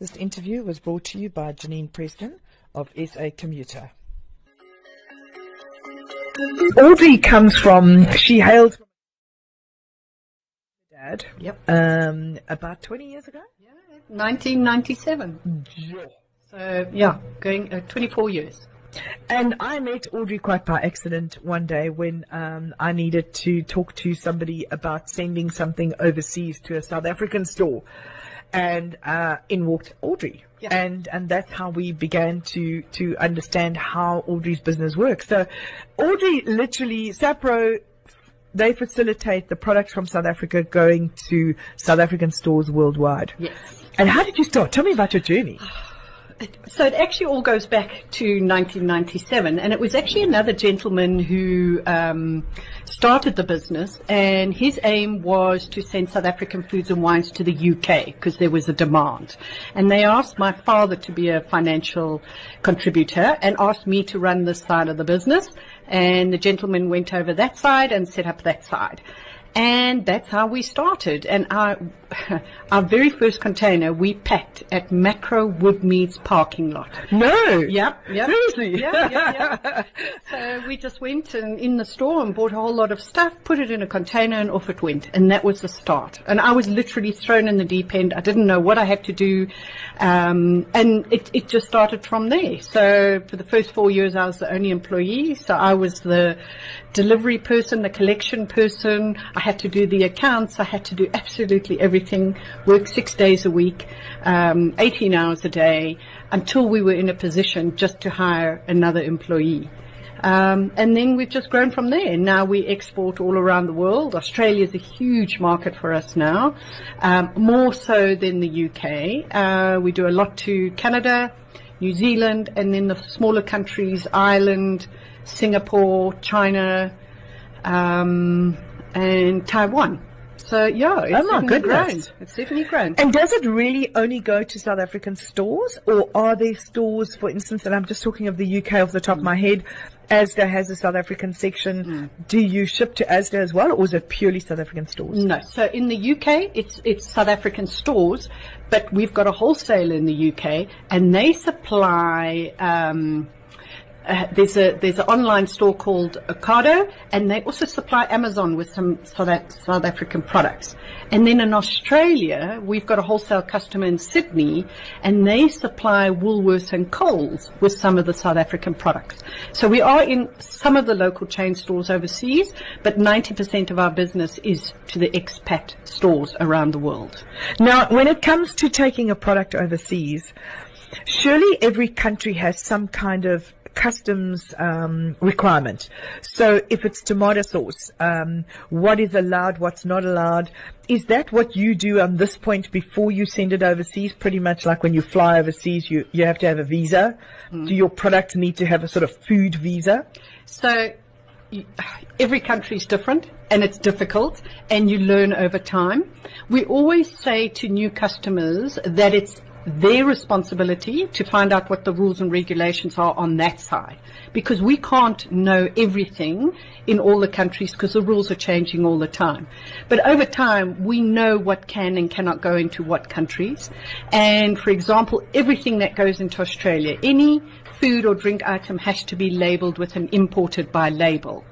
This interview was brought to you by Janine Preston of SA Commuter. Audrey comes from, she hails from dad. Yep. Um, about 20 years ago? Yeah, 1997. So yeah, going uh, 24 years. And I met Audrey quite by accident one day when um, I needed to talk to somebody about sending something overseas to a South African store. And uh, in walked Audrey. Yeah. And and that's how we began to to understand how Audrey's business works. So Audrey literally Sapro they facilitate the products from South Africa going to South African stores worldwide. Yes. And how did you start? Tell me about your journey. So it actually all goes back to 1997, and it was actually another gentleman who um, started the business, and his aim was to send South African foods and wines to the UK because there was a demand. And they asked my father to be a financial contributor and asked me to run this side of the business. And the gentleman went over that side and set up that side. And that's how we started. And our, our very first container we packed at Makro Woodmeads parking lot. No. Yep, yep. Seriously. Yeah, yeah, yeah. so we just went and in the store and bought a whole lot of stuff, put it in a container and off it went. And that was the start. And I was literally thrown in the deep end. I didn't know what I had to do. Um, and it, it just started from there. So for the first four years I was the only employee. So I was the delivery person, the collection person. I had to do the accounts. I had to do absolutely everything, work six days a week, um, 18 hours a day until we were in a position just to hire another employee. Um, and then we've just grown from there. Now we export all around the world. Australia is a huge market for us now, um, more so than the UK. Uh, we do a lot to Canada, New Zealand, and then the smaller countries, Ireland, Singapore, China, um, and Taiwan. So yeah, it's Oh, my goodness. grown. It's certainly grown. And does it really only go to South African stores, or are there stores, for instance, and I'm just talking of the UK off the top of my head, ASDA has a South African section. Do you ship to ASDA as well, or is it purely South African stores? No. So in the UK, it's it's South African stores, but we've got a wholesaler in the UK, and they supply. Um, uh, there's a there's an online store called Ocado, and they also supply Amazon with some South, South African products. And then in Australia, we've got a wholesale customer in Sydney, and they supply Woolworths and Coles with some of the South African products. So we are in some of the local chain stores overseas, but 90% of our business is to the expat stores around the world. Now, when it comes to taking a product overseas, surely every country has some kind of customs um, requirement. So if it's tomato sauce, um, what is allowed, what's not allowed? Is that what you do on this point before you send it overseas? Pretty much like when you fly overseas, you, you have to have a visa. Do your products need to have a sort of food visa? So every country is different and it's difficult and you learn over time. We always say to new customers that it's their responsibility to find out what the rules and regulations are on that side because we can't know everything in all the countries because the rules are changing all the time. But over time, we know what can and cannot go into what countries. And for example, everything that goes into Australia, any food or drink item has to be labeled with an imported by label.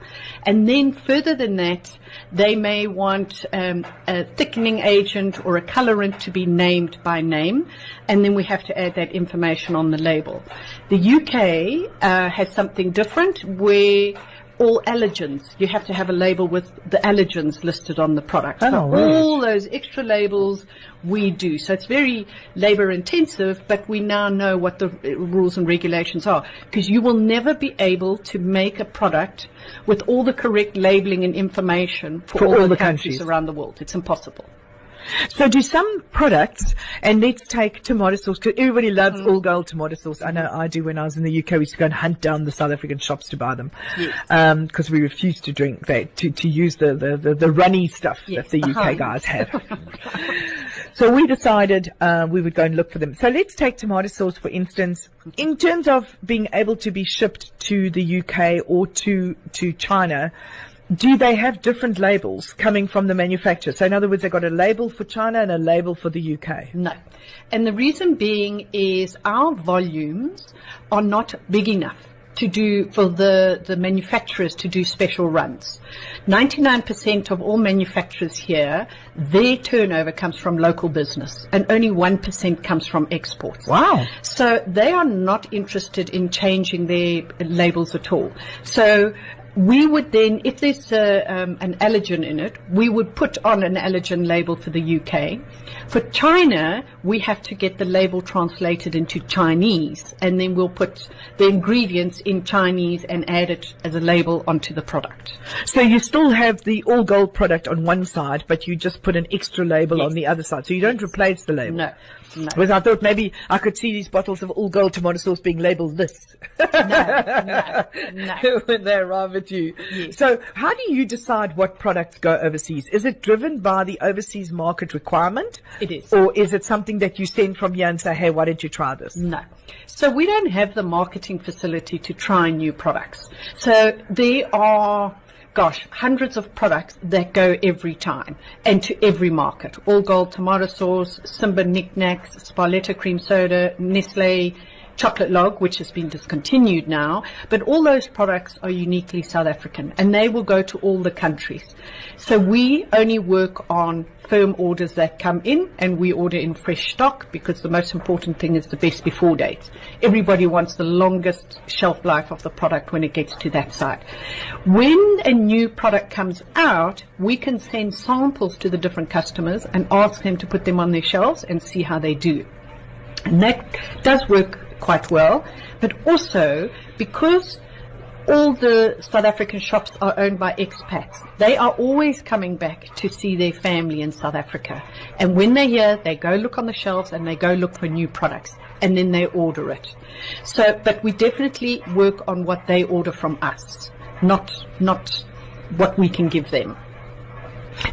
And then further than that, they may want um, a thickening agent or a colorant to be named by name, and then we have to add that information on the label. The UK uh, has something different where all allergens, you have to have a label with the allergens listed on the product. Oh, so right. all those extra labels we do. So it's very labor intensive, but we now know what the uh, rules and regulations are. Because you will never be able to make a product with all the correct labeling and information for, For all, all the, the countries. countries. around the world. It's impossible. So do some products, and let's take tomato sauce, because everybody loves Mm-hmm. all gold tomato sauce. I know I do when I was in the UK, we used to go and hunt down the South African shops to buy them. Um, cause we refused to drink that, to, to use the, the, the, the runny stuff Yes, that the UK Heinz. guys have. so we decided, uh, we would go and look for them. So let's take tomato sauce, for instance. In terms of being able to be shipped to the UK or to, to China, do they have different labels coming from the manufacturer? So in other words, they've got a label for China and a label for the UK. No. And the reason being is our volumes are not big enough to do for the, the manufacturers to do special runs. 99% of all manufacturers here, their turnover comes from local business and only 1% comes from exports. Wow. So they are not interested in changing their labels at all. So we would then, if there's a, um, an allergen in it, we would put on an allergen label for the UK. For China, we have to get the label translated into Chinese, and then we'll put the ingredients in Chinese and add it as a label onto the product. So you still have the all gold product on one side, but you just put an extra label on the other side. So you don't replace the label. No. No. Because I thought maybe I could see these bottles of all gold tomato sauce being labeled this. no, no. when they arrive at you. So how do you decide what products go overseas? Is it driven by the overseas market requirement? It is. Or is it something that you send from here and say, hey, why don't you try this? No. So we don't have the marketing facility to try new products. So there are gosh, hundreds of products that go every time and to every market. All gold tomato sauce, Simba NikNaks, Sparletta cream soda, Nestle chocolate log, which has been discontinued now, but all those products are uniquely South African and they will go to all the countries. So we only work on firm orders that come in and we order in fresh stock because the most important thing is the best before date. Everybody wants the longest shelf life of the product when it gets to that site. When a new product comes out, we can send samples to the different customers and ask them to put them on their shelves and see how they do. And that does work quite well, but also because all the South African shops are owned by expats. They are always coming back to see their family in South Africa. And when they're here, they go look on the shelves and they go look for new products and then they order it. So, but we definitely work on what they order from us, not, not what we can give them.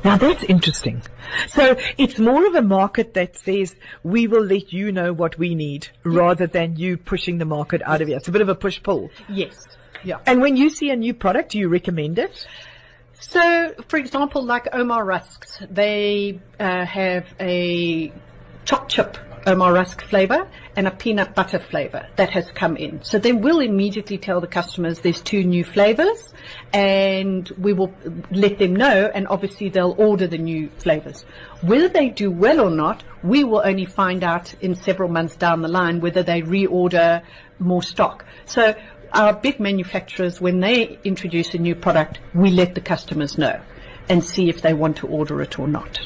Now that's interesting. So it's more of a market that says we will let you know what we need rather than you pushing the market out of here. It's a bit of a push pull. Yes. Yeah. And when you see a new product, do you recommend it? So, for example, like Ouma Rusks, they uh, have a choc chip Ouma Rusk flavor and a peanut butter flavor that has come in. So then we'll immediately tell the customers there's two new flavors and we will let them know and obviously they'll order the new flavors. Whether they do well or not, we will only find out in several months down the line whether they reorder more stock. So our big manufacturers, when they introduce a new product, we let the customers know and see if they want to order it or not.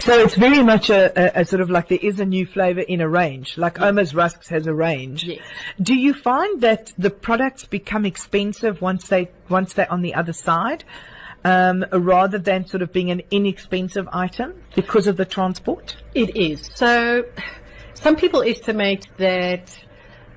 So it's very much a, a, a, sort of like there is a new flavor in a range, like yes. Ouma's Rusks has a range. Yes. Do you find that the products become expensive once they once they're on the other side, um, rather than sort of being an inexpensive item because of the transport? It is. So some people estimate that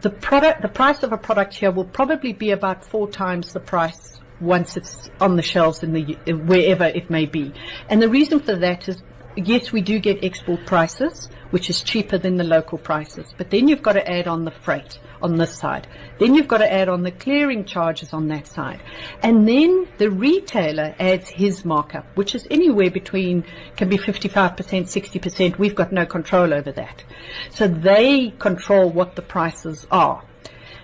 the product, the price of a product here will probably be about four times the price once it's on the shelves in the wherever it may be. And the reason for that is yes, we do get export prices, which is cheaper than the local prices. But then you've got to add on the freight on this side. Then you've got to add on the clearing charges on that side. And then the retailer adds his markup, which is anywhere between, can be 55%, 60%. We've got no control over that. So they control what the prices are.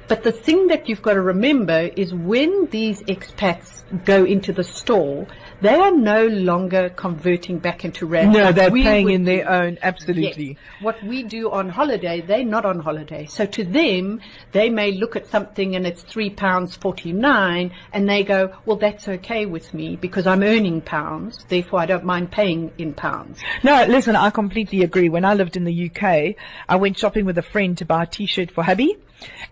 But the thing that you've got to remember is when these expats go into the store, they are no longer converting back into rand. No, they're paying in their own, absolutely. Yes. What we do on holiday, they're not on holiday. So to them, they may look at something and it's three pounds forty nine, and they go, "Well, that's okay with me because I'm earning pounds, therefore I don't mind paying in pounds." No, listen, I completely agree. When I lived in the UK, I went shopping with a friend to buy a T-shirt for hubby,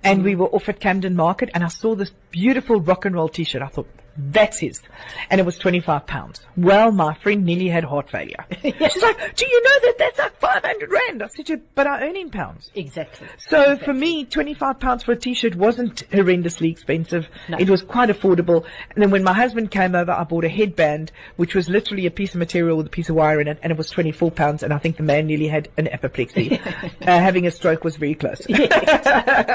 and mm. we were off at Camden Market, and I saw this beautiful rock and roll T-shirt. I thought, that's his. And it was 25 pounds. Well, my friend nearly had heart failure. She's like, do you know that that's like 500 rand? I said, but I earn in pounds. Exactly. So exactly. for me, 25 pounds for a t-shirt wasn't horrendously expensive. No. It was quite affordable. And then when my husband came over, I bought a headband, which was literally a piece of material with a piece of wire in it, and it was 24 pounds. And I think the man nearly had an apoplexy. uh, having a stroke was very close.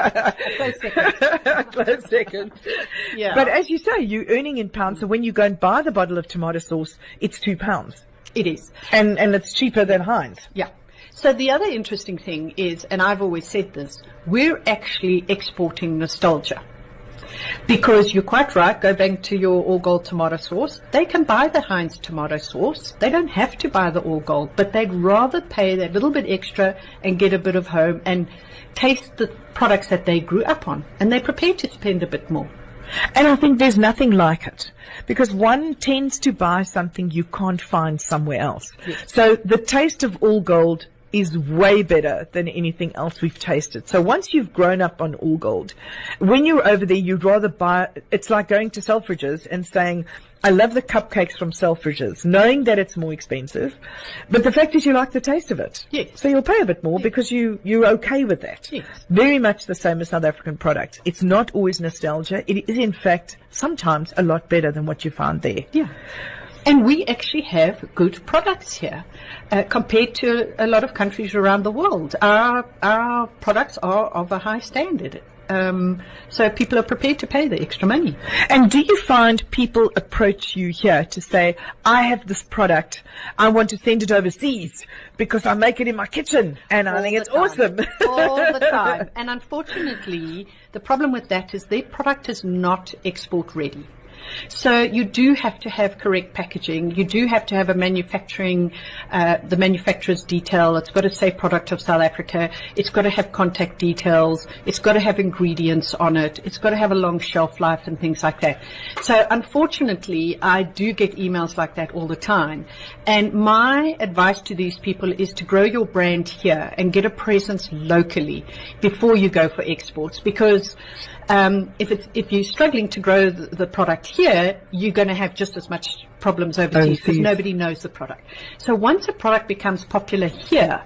close second. close second. Yeah. But as you say, you're earning in pounds. So when you go and buy the bottle of tomato sauce, it's two pounds. It is. And, and it's cheaper than Heinz. Yeah. So the other interesting thing is, and I've always said this, we're actually exporting nostalgia. Because you're quite right, go back to your all gold tomato sauce. They can buy the Heinz tomato sauce. They don't have to buy the all gold, but they'd rather pay that little bit extra and get a bit of home and taste the products that they grew up on. And they're prepared to spend a bit more. And I think there's nothing like it because one tends to buy something you can't find somewhere else. So the taste of all gold is way better than anything else we've tasted. So once you've grown up on all gold, when you're over there, you'd rather buy, it's like going to Selfridges and saying, I love the cupcakes from Selfridges, knowing that it's more expensive, but the fact is you like the taste of it. Yes. So you'll pay a bit more because you, you're okay with that. Yes. Very much the same as South African products. It's not always nostalgia. It is in fact sometimes a lot better than what you found there. Yeah. And we actually have good products here uh, compared to a lot of countries around the world. Our, our products are of a high standard. Um, so people are prepared to pay the extra money. And do you find people approach you here to say, I have this product, I want to send it overseas because I make it in my kitchen and I think it's time. awesome. All the time. And unfortunately, the problem with that is their product is not export ready. So you do have to have correct packaging. You do have to have a manufacturing, uh, the manufacturer's detail. It's got to say product of South Africa. It's got to have contact details. It's got to have ingredients on it. It's got to have a long shelf life and things like that. So unfortunately, I do get emails like that all the time. And my advice to these people is to grow your brand here and get a presence locally before you go for exports because um, if it's if you're struggling to grow the, the product here, you're going to have just as much problems overseas because nobody knows the product. So once a product becomes popular here,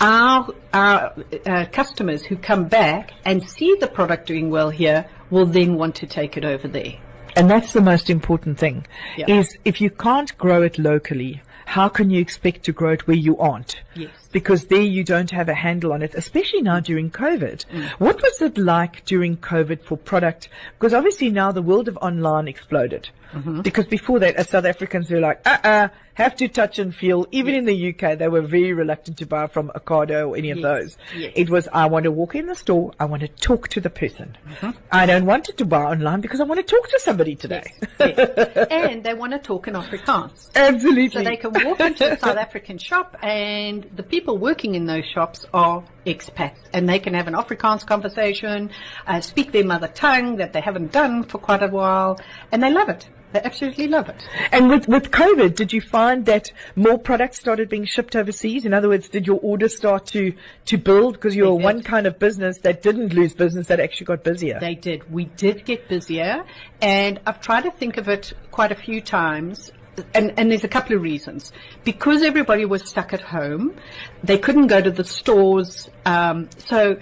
our our uh, customers who come back and see the product doing well here will then want to take it over there. And that's the most important thing Yeah. is if you can't grow it locally, how can you expect to grow it where you aren't? Yes. Because there you don't have a handle on it, especially now during COVID. Mm. What was it like during COVID for product? Because obviously now the world of online exploded. Mm-hmm. Because before that, as South Africans, we were like, uh-uh, have to touch and feel. Even in the UK, they were very reluctant to buy from Ocado or any of Yes. those. Yes. It was, I want to walk in the store, I want to talk to the person. Mm-hmm. I don't want it to buy online because I want to talk to somebody today. Yes. and they want to talk in Afrikaans. Absolutely. So they can walk into a South African shop and the people working in those shops are expats and they can have an Afrikaans conversation, uh, speak their mother tongue that they haven't done for quite a while and they love it. They absolutely love it. And with, with COVID, did you find that more products started being shipped overseas? In other words, did your orders start to, to build? Because you were one kind of business that didn't lose business, that actually got busier. They did. We did get busier, and I've tried to think of it quite a few times. And, and there's a couple of reasons. Because everybody was stuck at home, they couldn't go to the stores. Um, so,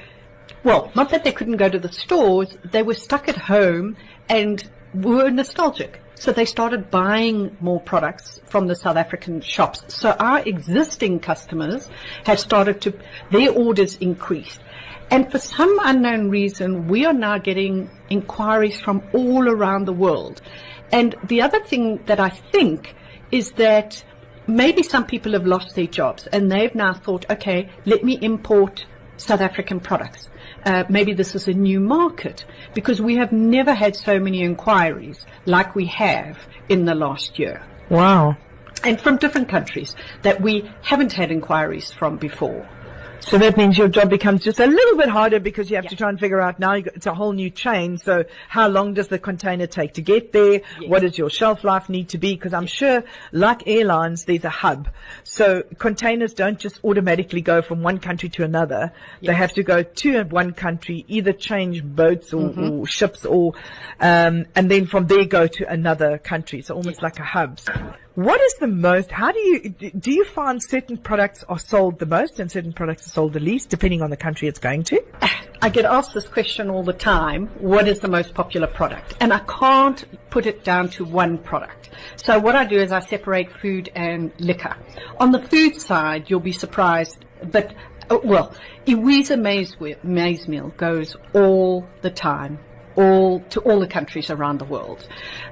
well, not that they couldn't go to the stores, they were stuck at home and were nostalgic. So they started buying more products from the South African shops. So our existing customers have started to, their orders increased. And for some unknown reason, we are now getting inquiries from all around the world. And the other thing that I think is that maybe some people have lost their jobs and they've now thought, okay, let me import South African products. Uh, maybe this is a new market because we have never had so many inquiries like we have in the last year. wow. And from different countries that we haven't had inquiries from before. So that means your job becomes just a little bit harder because you have to try and figure out now got, it's a whole new chain. So how long does the container take to get there? Yes. What does your shelf life need to be? Because I'm sure, like airlines, there's a hub. So containers don't just automatically go from one country to another. They have to go to one country, either change boats or, Mm-hmm. or ships, or um, and then from there go to another country. So almost like a hub. What is the most? How do you do? You find certain products are sold the most and certain products are sold the least, depending on the country it's going to? I get asked this question all the time. What is the most popular product? And I can't put it down to one product. So what I do is I separate food and liquor. On the food side, you'll be surprised, but, uh, well, Iwisa maize, maize meal goes all the time. All to all the countries around the world.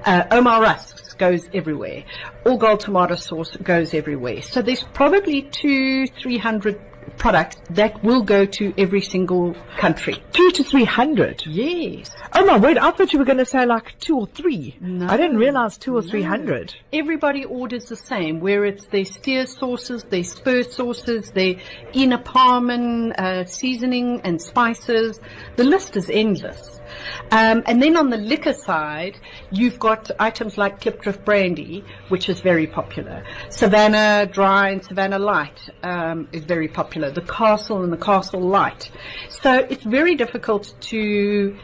Uh, Ouma rusks goes everywhere. All gold tomato sauce goes everywhere. So there's probably two, three hundred products that will go to every single country. Two to three hundred. Yes. Oh my word! I thought you were going to say like two or three. No. I didn't realize two or three hundred. Everybody orders the same, where it's their steer sauces, their spur sauces, their Parman uh, seasoning and spices. The list is endless. Um, and then on the liquor side, you've got items like Klipdrift brandy, which is very popular. Savannah Dry and Savannah Light um, is very popular. The Castle and the Castle Light. So it's very difficult to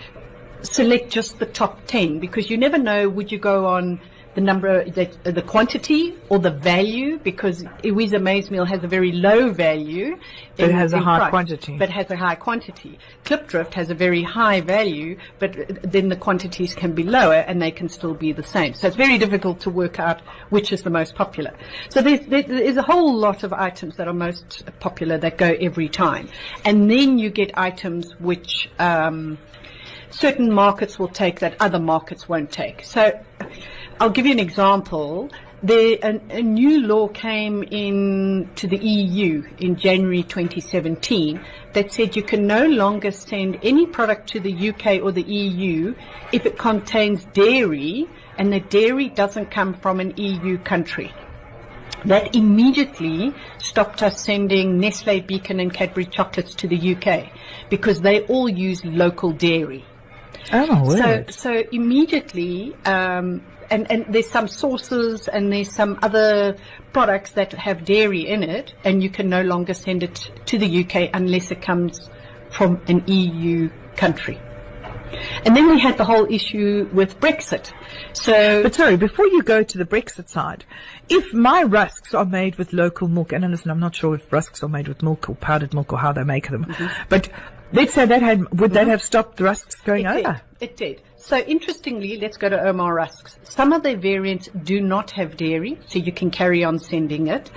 select just the top 10 because you never know would you go on the number, the, the quantity or the value because Iwisa maize meal has a very low value. But it has a high price, quantity. But has a high quantity. Klipdrift has a very high value, but then the quantities can be lower and they can still be the same. So it's very difficult to work out which is the most popular. So there's, there's a whole lot of items that are most popular that go every time. And then you get items which, um, certain markets will take that other markets won't take. So I'll give you an example. There, a, a new law came in to the EU in January 2017 that said you can no longer send any product to the UK or the EU if it contains dairy and the dairy doesn't come from an EU country. That immediately stopped us sending Nestle, Beacon and Cadbury chocolates to the UK because they all use local dairy. Oh So, so immediately, um, and, and there's some sauces and there's some other products that have dairy in it, and you can no longer send it to the UK unless it comes from an EU country. And then we had the whole issue with Brexit. So, But sorry, before you go to the Brexit side, if my rusks are made with local milk, and listen, I'm not sure if rusks are made with milk or powdered milk or how they make them, but let's say that had, would that have stopped the rusks going It over? did. It did. So interestingly, let's go to Ouma Rusks. Some of their variants do not have dairy, so you can carry on sending it.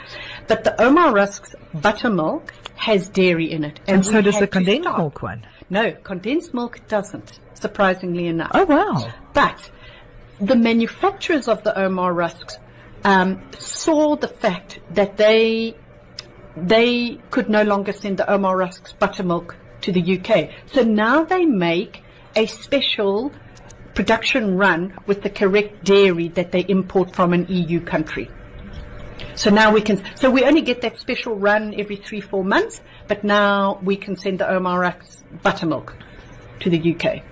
But the Ouma Rusks buttermilk has dairy in it. And so does the condensed milk one. No, condensed milk doesn't, surprisingly enough. Oh wow. But the manufacturers of the Ouma Rusks um, saw the fact that they they could no longer send the Ouma Rusks buttermilk to the UK. So now they make a special production run with the correct dairy that they import from an EU country. So now we can, so we only get that special run every three, four months, but now we can send the Ouma Rusks buttermilk to the UK.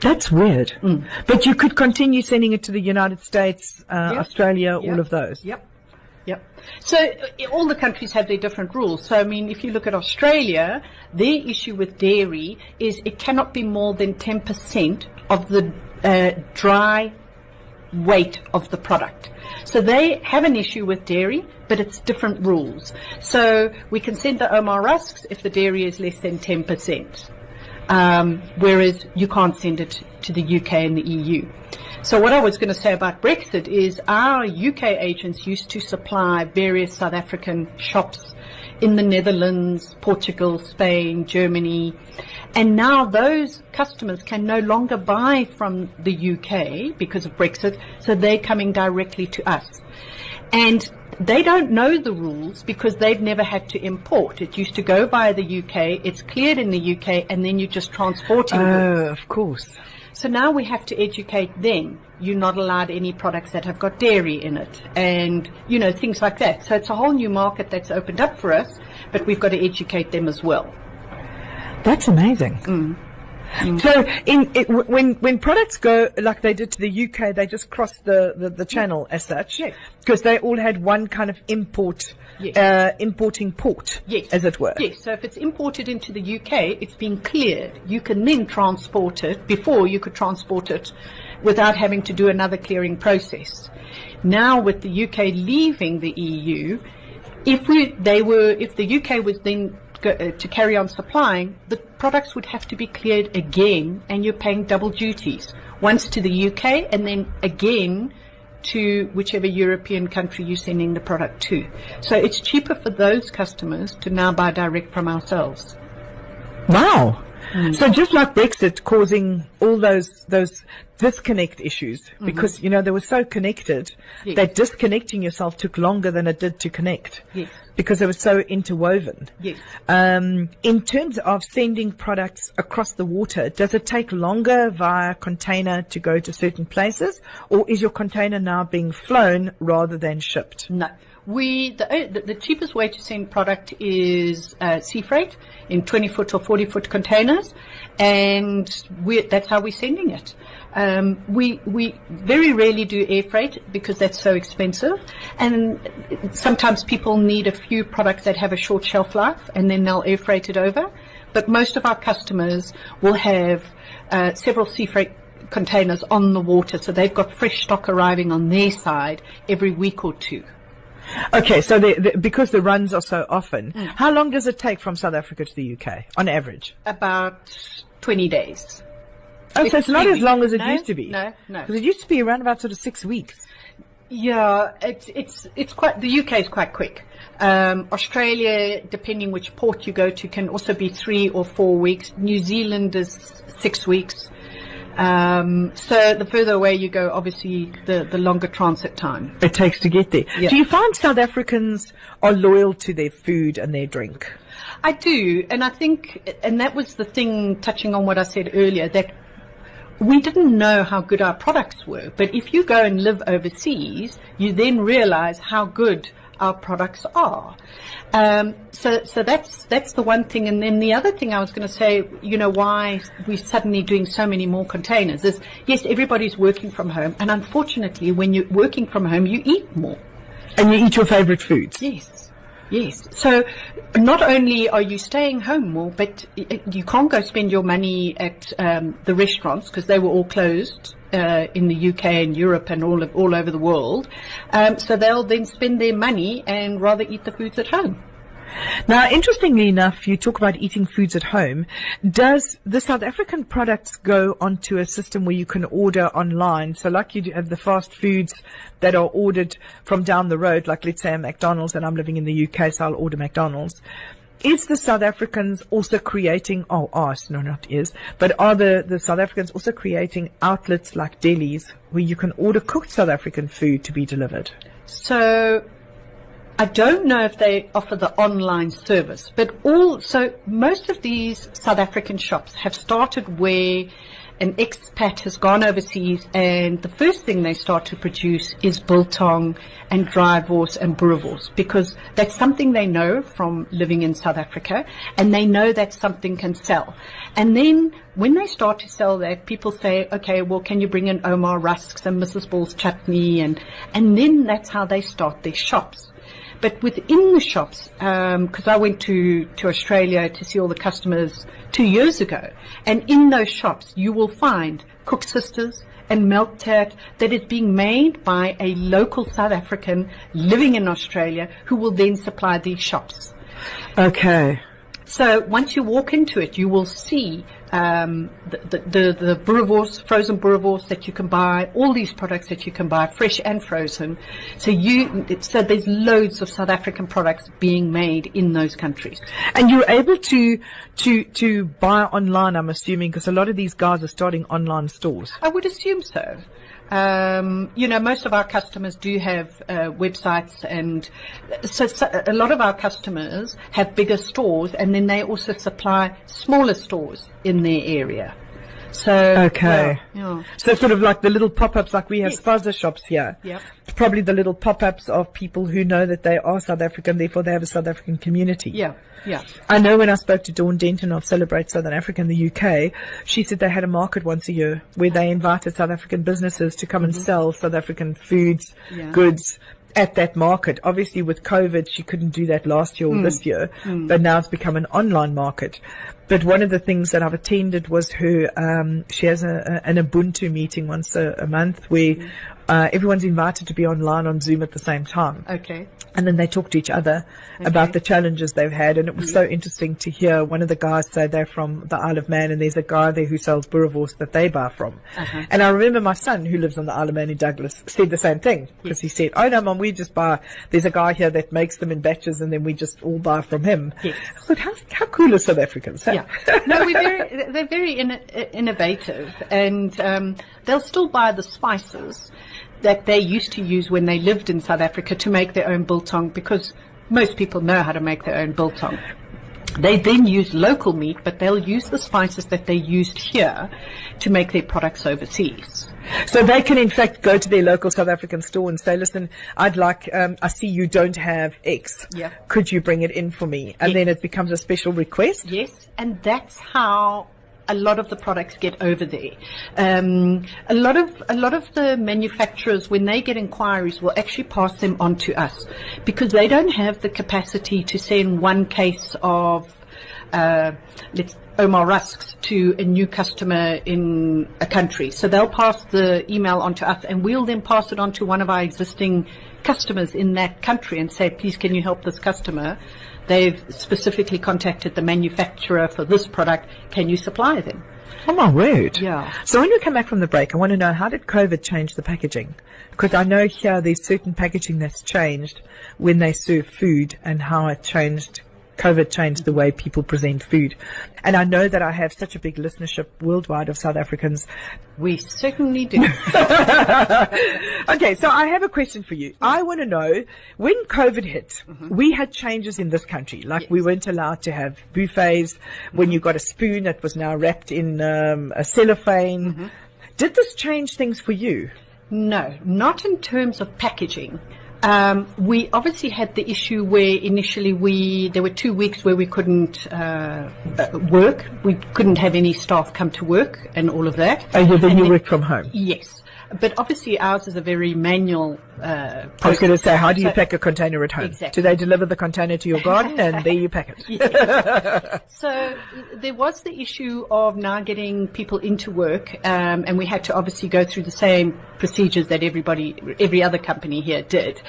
That's weird. Mm. But you could continue sending it to the United States, uh, Yep. Australia, Yep. all of those. Yep. Yep. So all the countries have their different rules. So I mean, if you look at Australia, their issue with dairy is it cannot be more than 10% of the uh, dry weight of the product. So they have an issue with dairy, but it's different rules. So we can send the Ouma Rusks if the dairy is less than 10%. Um, whereas you can't send it to the UK and the EU. So what I was going to say about Brexit is our UK agents used to supply various South African shops in the Netherlands, Portugal, Spain, Germany, and now those customers can no longer buy from the UK because of Brexit, so they're coming directly to us. And they don't know the rules because they've never had to import. It used to go via the UK, it's cleared in the UK, and then you're just transporting it. Oh, of course. So now we have to educate them. You're not allowed any products that have got dairy in it and, you know, things like that. So it's a whole new market that's opened up for us, but we've got to educate them as well. That's amazing. Mm. So, in it, when when products go like they did to the UK, they just crossed the, the, the channel as such, Yes. because they all had one kind of import, Yes. uh, importing port, Yes. as it were. Yes, so if it's imported into the UK, it's been cleared. You can then transport it. Before, you could transport it without having to do another clearing process. Now, with the UK leaving the EU, if we, they were, if the UK was then go, uh, to carry on supplying, the products would have to be cleared again, and you're paying double duties. Once to the UK, and then again to whichever European country you're sending the product to. So it's cheaper for those customers to now buy direct from ourselves. Wow. So just like Brexit causing all those those disconnect issues, because you know they were so connected Yes. that disconnecting yourself took longer than it did to connect. Yes. Because they were so interwoven. Yes. Um, in terms of sending products across the water, does it take longer via container to go to certain places, or is your container now being flown rather than shipped? No. We, the, uh, the, the cheapest way to send product is uh, sea freight in 20 foot or 40 foot containers, and we, that's how we're sending it. Um, we we very rarely do air freight because that's so expensive, and sometimes people need a few products that have a short shelf life, and then they'll air freight it over. But most of our customers will have uh, several sea freight containers on the water, so they've got fresh stock arriving on their side every week or two. Okay, so the, the, because the runs are so often, how long does it take from South Africa to the UK on average? About 20 days. Oh, so it's not as long as it. No, used to be. no, no. Because it used to be around about sort of six weeks. Yeah, it's it's it's quite the UK is quite quick. Um, Australia, depending which port you go to, can also be three or four weeks. New Zealand is six weeks. Um, so the further away you go, obviously the the longer transit time. It takes to get there. Yeah. Do you find South Africans are loyal to their food and their drink? I do, and I think, and that was the thing touching on what I said earlier, that we didn't know how good our products were. But if you go and live overseas, you then realize how good our products are. Um, so, so that's that's the one thing. And then the other thing I was going to say, you know, why we're suddenly doing so many more containers is yes, everybody's working from home, and unfortunately, when you're working from home, you eat more. And you eat your favorite foods? Yes. Yes. So not only are you staying home more, but you can't go spend your money at um, the restaurants because they were all closed uh, in the UK and Europe and all of, all over the world. Um, so they'll then spend their money and rather eat the foods at home. Now, interestingly enough, you talk about eating foods at home. Does the South African products go onto a system where you can order online? So like you have the fast foods that are ordered from down the road, like let's say a McDonald's and I'm living in the UK, so I'll order McDonald's. Is the South Africans also creating, oh, oh us, no, not is, but are the, the South Africans also creating outlets like delis where you can order cooked South African food to be delivered? So I don't know if they offer the online service, but all, so most of these South African shops have started where an expat has gone overseas and the first thing they start to produce is biltong and dry wors and boerewors because that's something they know from living in South Africa and they know that something can sell. And then when they start to sell that, people say, okay, well, can you bring in Ouma rusks and Mrs. Ball's chutney? And, and then that's how they start their shops. But within the shops, um, because I went to, to Australia to see all the customers two years ago, and in those shops you will find Koeksisters and Milk Tart that is being made by a local South African living in Australia who will then supply these shops. Okay. So once you walk into it, you will see um, the, the, the, the frozen boerewors that you can buy, all these products that you can buy, fresh and frozen. So you, so there's loads of South African products being made in those countries. And you're able to to to buy online, I'm assuming, because a lot of these guys are starting online stores. I would assume so. Um, you know, most of our customers do have uh, websites, and so, so a lot of our customers have bigger stores, and then they also supply smaller stores in their area. So Okay. yeah, yeah. So sort of like the little pop-ups, like we have Yes. spaza shops here. Yep. It's probably the little pop-ups of people who know that they are South African, therefore they have a South African community. Yeah, yeah. I know when I spoke to Dawn Denton of Celebrate Southern Africa in the UK, she said they had a market once a year where they invited South African businesses to come and mm-hmm. sell South African foods, Yeah. goods at that market. Obviously with COVID, she couldn't do that last year or mm. this year, mm. but now it's become an online market. But one of the things that I've attended was her, um, she has a, an Ubuntu meeting once a, a month where uh, everyone's invited to be online on Zoom at the same time. Okay. And then they talk to each other about the challenges they've had. And it was so interesting to hear one of the guys say they're from the Isle of Man and there's a guy there who sells boerewors that they buy from. Uh-huh. And I remember my son who lives on the Isle of Man in Douglas said the same thing because he said, oh no mum, we just buy, there's a guy here that makes them in batches and then we just all buy from him. Yes. I thought, how, how cool are South Africans? huh? Yeah. No, we're very, they're very in, innovative and um, they'll still buy the spices that they used to use when they lived in South Africa to make their own biltong because most people know how to make their own biltong. They then use local meat, but they'll use the spices that they used here to make their products overseas. So they can in fact go to their local South African store and say, listen, I'd like, um, I see you don't have X. Yeah. Could you bring it in for me? And Yes. then it becomes a special request. Yes, and that's how a lot of the products get over there. Um, a lot of a lot of the manufacturers, when they get inquiries, will actually pass them on to us because they don't have the capacity to send one case of uh, let's Ouma Rusks to a new customer in a country. So they'll pass the email on to us and we'll then pass it on to one of our existing customers in that country and say, please can you help this customer? They've specifically contacted the manufacturer for this product. Can you supply them? Oh my word. Yeah. So when we come back from the break, I want to know how did COVID change the packaging? Because I know here there's certain packaging that's changed when they serve food and how it changed. COVID changed the way people present food. And I know that I have such a big listenership worldwide of South Africans. We certainly do. Okay, so I have a question for you. I want to know when COVID hit, mm-hmm. we had changes in this country. Like we weren't allowed to have buffets. When mm-hmm. you got a spoon, it was now wrapped in um, a cellophane. Mm-hmm. Did this change things for you? No, not in terms of packaging. Um, we obviously had the issue where initially we there were two weeks where we couldn't uh, work. We couldn't have any staff come to work and all of that. Oh, yeah, then And you then- work from home. Yes, but obviously ours is a very manual. Uh, I was going to say, how do you So- pack a container at home? Exactly. Do they deliver the container to your garden and there you pack it? So there was the issue of now getting people into work, um, and we had to obviously go through the same procedures that everybody, every other company here did.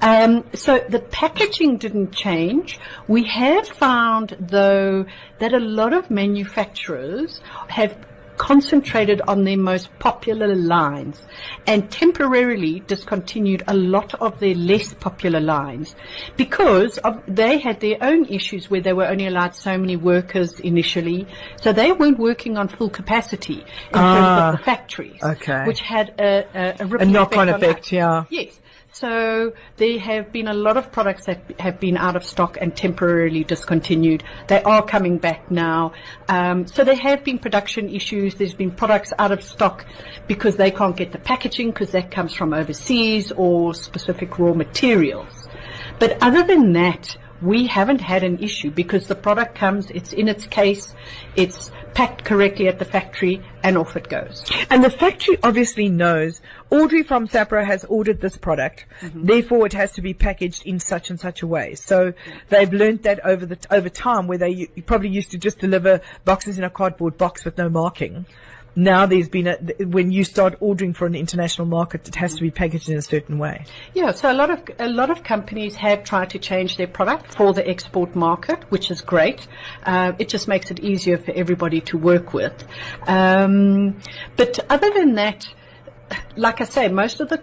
Um, so the packaging didn't change. We have found though that a lot of manufacturers have concentrated on their most popular lines and temporarily discontinued a lot of their less popular lines because of, they had their own issues where they were only allowed so many workers initially. So they weren't working on full capacity in Ah, terms of the factories, okay. which had a, a, a, knock-on effect yeah. Yes. So there have been a lot of products that have been out of stock and temporarily discontinued. They are coming back now. Um, so there have been production issues. There's been products out of stock because they can't get the packaging because that comes from overseas or specific raw materials. But other than that, we haven't had an issue because the product comes, it's in its case, it's packed correctly at the factory, and off it goes. And the factory obviously knows Audrey from Sapra has ordered this product, mm-hmm. therefore it has to be packaged in such and such a way. So they've learned that over the over time, where they probably used to just deliver boxes in a cardboard box with no marking. Now there's been a when you start ordering for an international market, it has to be packaged in a certain way. Yeah, so a lot of a lot of companies have tried to change their product for the export market, which is great. Uh, it just makes it easier for everybody to work with. Um, but other than that, like I say, most of the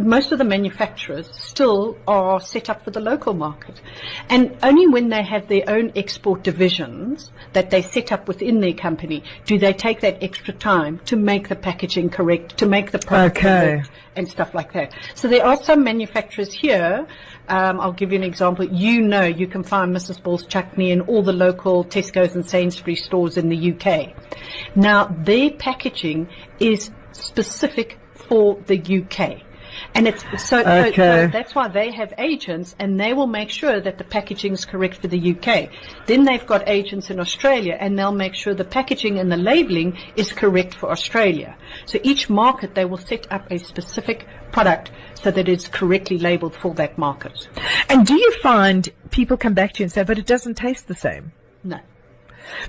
most of the manufacturers still are set up for the local market, and only when they have their own export divisions that they set up within their company do they take that extra time to make the packaging correct, to make the product Okay. correct and stuff like that. So there are some manufacturers here. Um, I'll give you an example. You know, you can find Mrs. Ball's chutney in all the local Tesco's and Sainsbury's stores in the UK. Now, their packaging is specific for the UK. And it's so, so- so that's why they have agents and they will make sure that the packaging is correct for the UK. Then they've got agents in Australia and they'll make sure the packaging and the labeling is correct for Australia. So each market they will set up a specific product so that it's correctly labeled for that market. And do you find people come back to you and say, but it doesn't taste the same? No.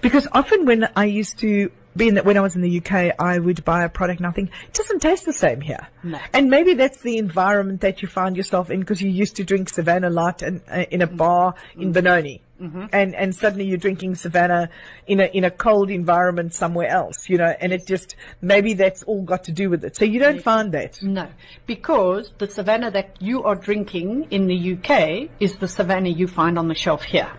Because often when I used to being that when I was in the UK, I would buy a product and I think it doesn't taste the same here. No. And maybe that's the environment that you find yourself in because you used to drink Savannah Light and, uh, in a mm. bar in mm. Benoni. Mm-hmm. And, and suddenly you're drinking Savannah in a, in a cold environment somewhere else, you know, and it just, maybe that's all got to do with it. So you don't find that. No, because the Savannah that you are drinking in the UK is the Savannah you find on the shelf here.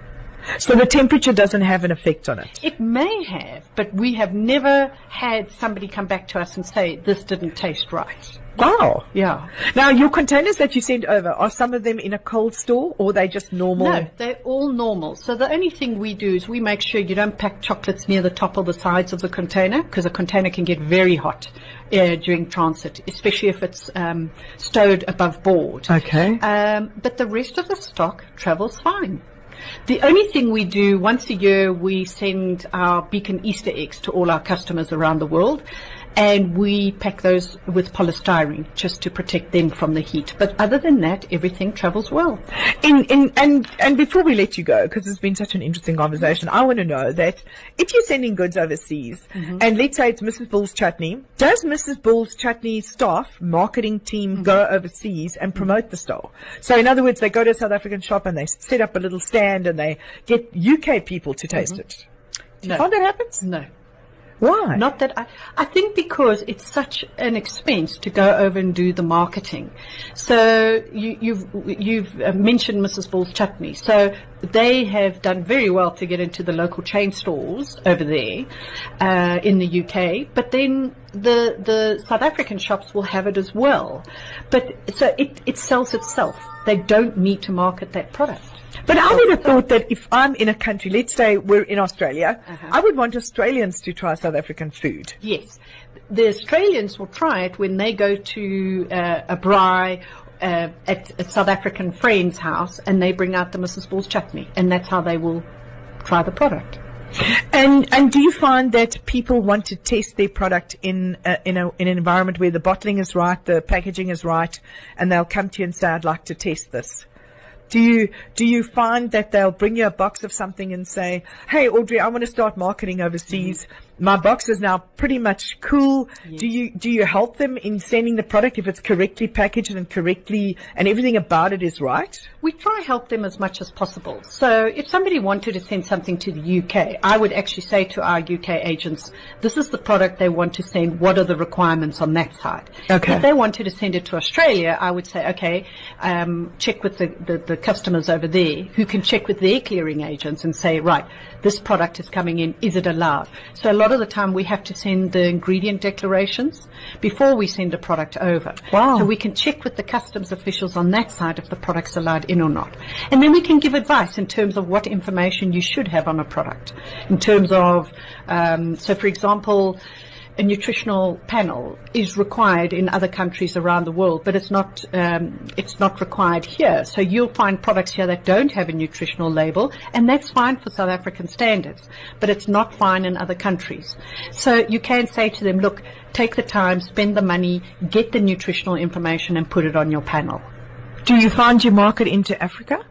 So the temperature doesn't have an effect on it. It may have, but we have never had somebody come back to us and say this didn't taste right. Wow. Yeah. Now your containers that you send over, are some of them in a cold store or are they just normal? No, they're all normal. So the only thing we do is we make sure you don't pack chocolates near the top or the sides of the container because a container can get very hot uh, during transit, especially if it's um, stowed above board. Okay. Um, but the rest of the stock travels fine. The only thing we do once a year, we send our beacon Easter eggs to all our customers around the world. And we pack those with polystyrene just to protect them from the heat. But other than that, everything travels well. In, in, and, and before we let you go, because it's been such an interesting conversation, I want to know that if you're sending goods overseas, mm-hmm. and let's say it's Mrs. Ball's Chutney, does Mrs. Ball's Chutney staff, marketing team mm-hmm. go overseas and promote the store? So in other words, they go to a South African shop and they set up a little stand and they get UK people to taste mm-hmm. it. Do you No. find that happens? No. Why? Not that I, I think because it's such an expense to go over and do the marketing. So you, you've, you've uh, mentioned Mrs. Ball's Chutney. So they have done very well to get into the local chain stores over there, uh, in the UK. But then the, the South African shops will have it as well. But so it, it sells itself. They don't need to market that product. But I would have thought that if I'm in a country, let's say we're in Australia, I would want Australians to try South African food. Yes. The Australians will try it when they go to uh, a braai uh, at a South African friend's house and they bring out the Mrs. Ball's chutney and that's how they will try the product. And and do you find that people want to test their product in a, in a in an environment where the bottling is right, the packaging is right, and they'll come to you and say, "I'd like to test this." Do you do you find that they'll bring you a box of something and say, "Hey, Audrey, I want to start marketing overseas. My box is now pretty much cool." Do you do you help them in sending the product if it's correctly packaged and correctly and everything about it is right? We try help them as much as possible. So if somebody wanted to send something to the UK, I would actually say to our UK agents, this is the product they want to send. What are the requirements on that side? Okay. If they wanted to send it to Australia, I would say, okay, um, check with the, the, the customers over there who can check with their clearing agents and say, right, this product is coming in. Is it allowed? So a lot of the time we have to send the ingredient declarations before we send a product over. Wow. So we can check with the customs officials on that side if the product's allowed in or not. And then we can give advice in terms of what information you should have on a product. In terms of, um, so for example, a nutritional panel is required in other countries around the world, but it's not um, it's not required here. So you'll find products here that don't have a nutritional label, and that's fine for South African standards, but it's not fine in other countries. So you can say to them, look, take the time, spend the money, get the nutritional information, and put it on your panel. Do you find you market into Africa?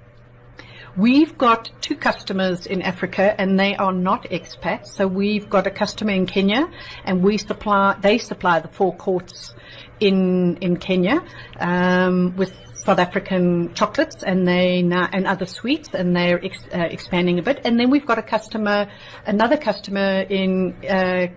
We've got two customers in Africa and they are not expats. So we've got a customer in Kenya and we supply, they supply the four courts in, in Kenya, um, with South African chocolates and they and other sweets and they're ex, uh, expanding a bit. And then we've got a customer, another customer in, uh,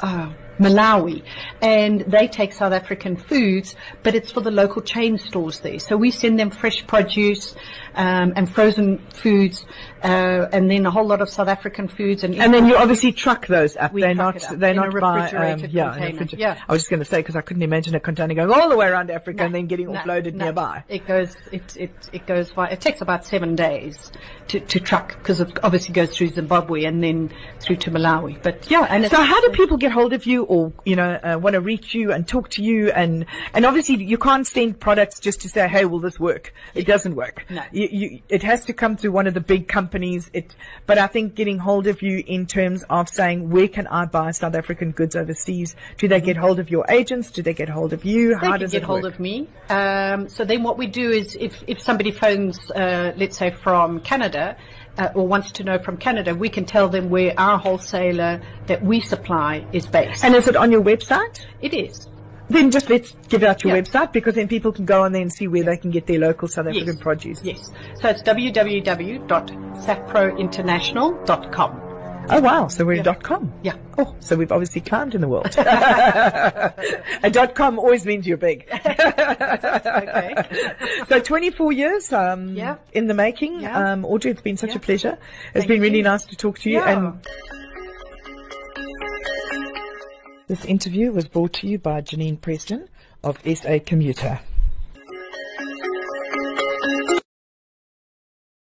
uh, Malawi, and they take South African foods, but it's for the local chain stores there. So we send them fresh produce um, and frozen foods, uh, and then a whole lot of South African foods. And, And then you obviously truck those up. We they're not. up They're not by. Um, refrigerated yeah, in a container. Yeah. I was just going to say because I couldn't imagine a container going all the way around Africa and then getting No, offloaded no. nearby. It goes, it, it, it goes by, it takes about seven days to, to truck because it obviously goes through Zimbabwe and then through to Malawi. But yeah, and So how do people get hold of you or, you know, uh, want to reach you and talk to you and, and obviously you can't send products just to say, hey, will this work? It doesn't work. No. You, you, it has to come through one of the big companies. It, but I think getting hold of you in terms of saying, where can I buy South African goods overseas? Do they get hold of your agents? Do they get hold of you? They How can does get it hold work? of me. Um, so then what we do is if, if somebody phones, uh, let's say from Canada, uh, or wants to know from Canada, we can tell them where our wholesaler that we supply is based. And is it on your website? it is. Then just let's give out your Yeah. website because then people can go on there and see where they can get their local South African Yes. produce. Yes. So it's www.safprointernational.com. Oh wow, so we're a dot com. Yeah. Oh, so we've obviously climbed in the world. a dot com always means you're big. Okay. so 24 years um, Yeah. in the making. Yeah. Um, Audrey, it's been such Yeah. a pleasure. It's Thank been really you. nice to talk to you. Yeah. And this interview was brought to you by Janine Preston of SA Commuter.